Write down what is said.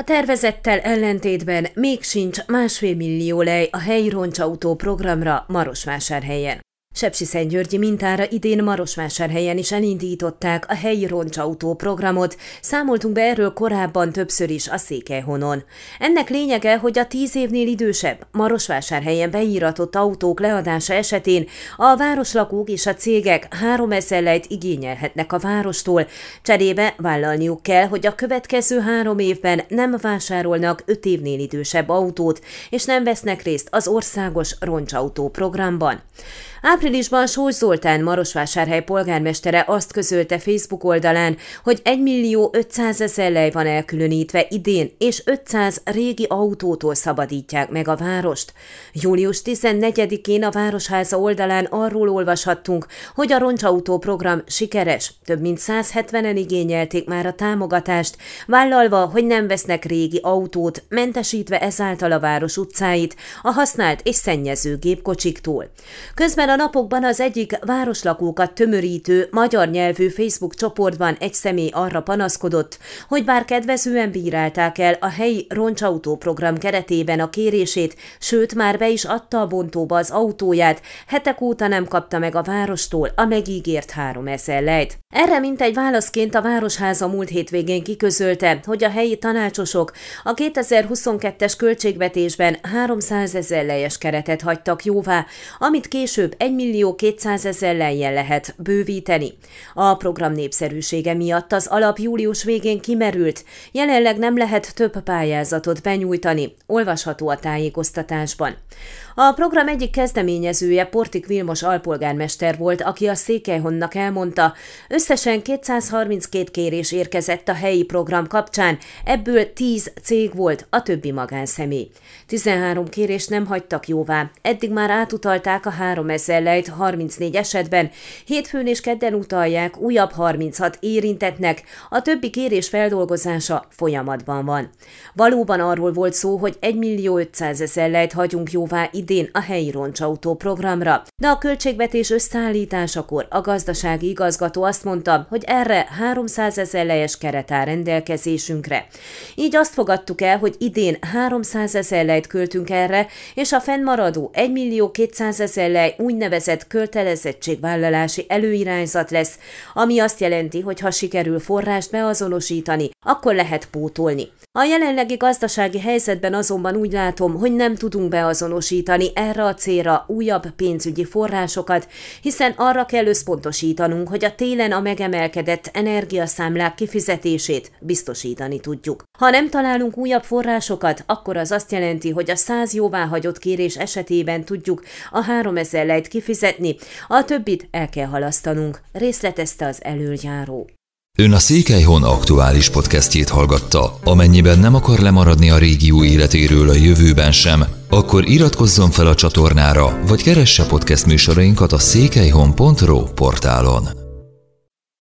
A tervezettel ellentétben még sincs másfél millió lej a helyi roncsautó programra Marosvásárhelyen. Sepsiszentgyörgyi mintára idén Marosvásárhelyen is elindították a helyi roncsautó programot, számoltunk be erről korábban többször is a Székelyhonon. Ennek lényege, hogy a tíz évnél idősebb Marosvásárhelyen beíratott autók leadása esetén a városlakók és a cégek három ezerlejt igényelhetnek a várostól, cserébe vállalniuk kell, hogy a következő három évben nem vásárolnak öt évnél idősebb autót, és nem vesznek részt az országos roncsautó programban. Áprilisban Sós Zoltán Marosvásárhely polgármestere azt közölte Facebook oldalán, hogy 1 millió 500 ezer lej van elkülönítve idén, és 500 régi autótól szabadítják meg a várost. Július 14-én a Városháza oldalán arról olvashattunk, hogy a roncsautó program sikeres. Több mint 170-en igényelték már a támogatást, vállalva, hogy nem vesznek régi autót, mentesítve ezáltal a város utcáit a használt és szennyező gépkocsiktól. Közben a napokban az egyik városlakókat tömörítő magyar nyelvű Facebook csoportban egy személy arra panaszkodott, hogy bár kedvezően bírálták el a helyi roncsautó program keretében a kérését, sőt már be is adta a bontóba az autóját, hetek óta nem kapta meg a várostól a megígért három ezer lejt. Erre mint egy válaszként a Városháza múlt hétvégén kiközölte, hogy a helyi tanácsosok a 2022-es költségvetésben 300 ezer lejes keretet hagytak jóvá, amit később 1 millió 200 ezer lejjel lehet bővíteni. A program népszerűsége miatt az alap július végén kimerült, jelenleg nem lehet több pályázatot benyújtani, olvasható a tájékoztatásban. A program egyik kezdeményezője Portik Vilmos alpolgármester volt, aki a Székelyhonnak elmondta, összesen 232 kérés érkezett a helyi program kapcsán, ebből 10 cég volt, a többi magánszemély. 13 kérés nem hagytak jóvá, eddig már átutalták a 3000 lejt 34 esetben, hétfőn és kedden utalják újabb 36 érintetnek, a többi kérés feldolgozása folyamatban van. Valóban arról volt szó, hogy 1 millió 500 ezer lejt hagyunk jóvá idén a helyi roncsautó programra, de a költségvetés összeállításakor a gazdasági igazgató azt mondta, hogy erre 300 ezer lejes keret áll rendelkezésünkre. Így azt fogadtuk el, hogy idén 300 ezer lejt költünk erre, és a fennmaradó 1 millió 200 ezer lej úgynevezett kötelezettségvállalási előirányzat lesz, ami azt jelenti, hogy ha sikerül forrást beazonosítani, akkor lehet pótolni. A jelenlegi gazdasági helyzetben azonban úgy látom, hogy nem tudunk beazonosítani erre a célra újabb pénzügyi forrásokat, hiszen arra kell összpontosítanunk, hogy a télen a megemelkedett energiaszámlák kifizetését biztosítani tudjuk. Ha nem találunk újabb forrásokat, akkor az azt jelenti, hogy a 100 jóváhagyott kérés esetében tudjuk a 3000 lejt kifizetni, a többit el kell halasztanunk, részletezte az előjáró. Ön a Székelyhon aktuális podcastjét hallgatta. Amennyiben nem akar lemaradni a régió életéről a jövőben sem, akkor iratkozzon fel a csatornára, vagy keresse podcast műsorainkat a székelyhon.pro portálon.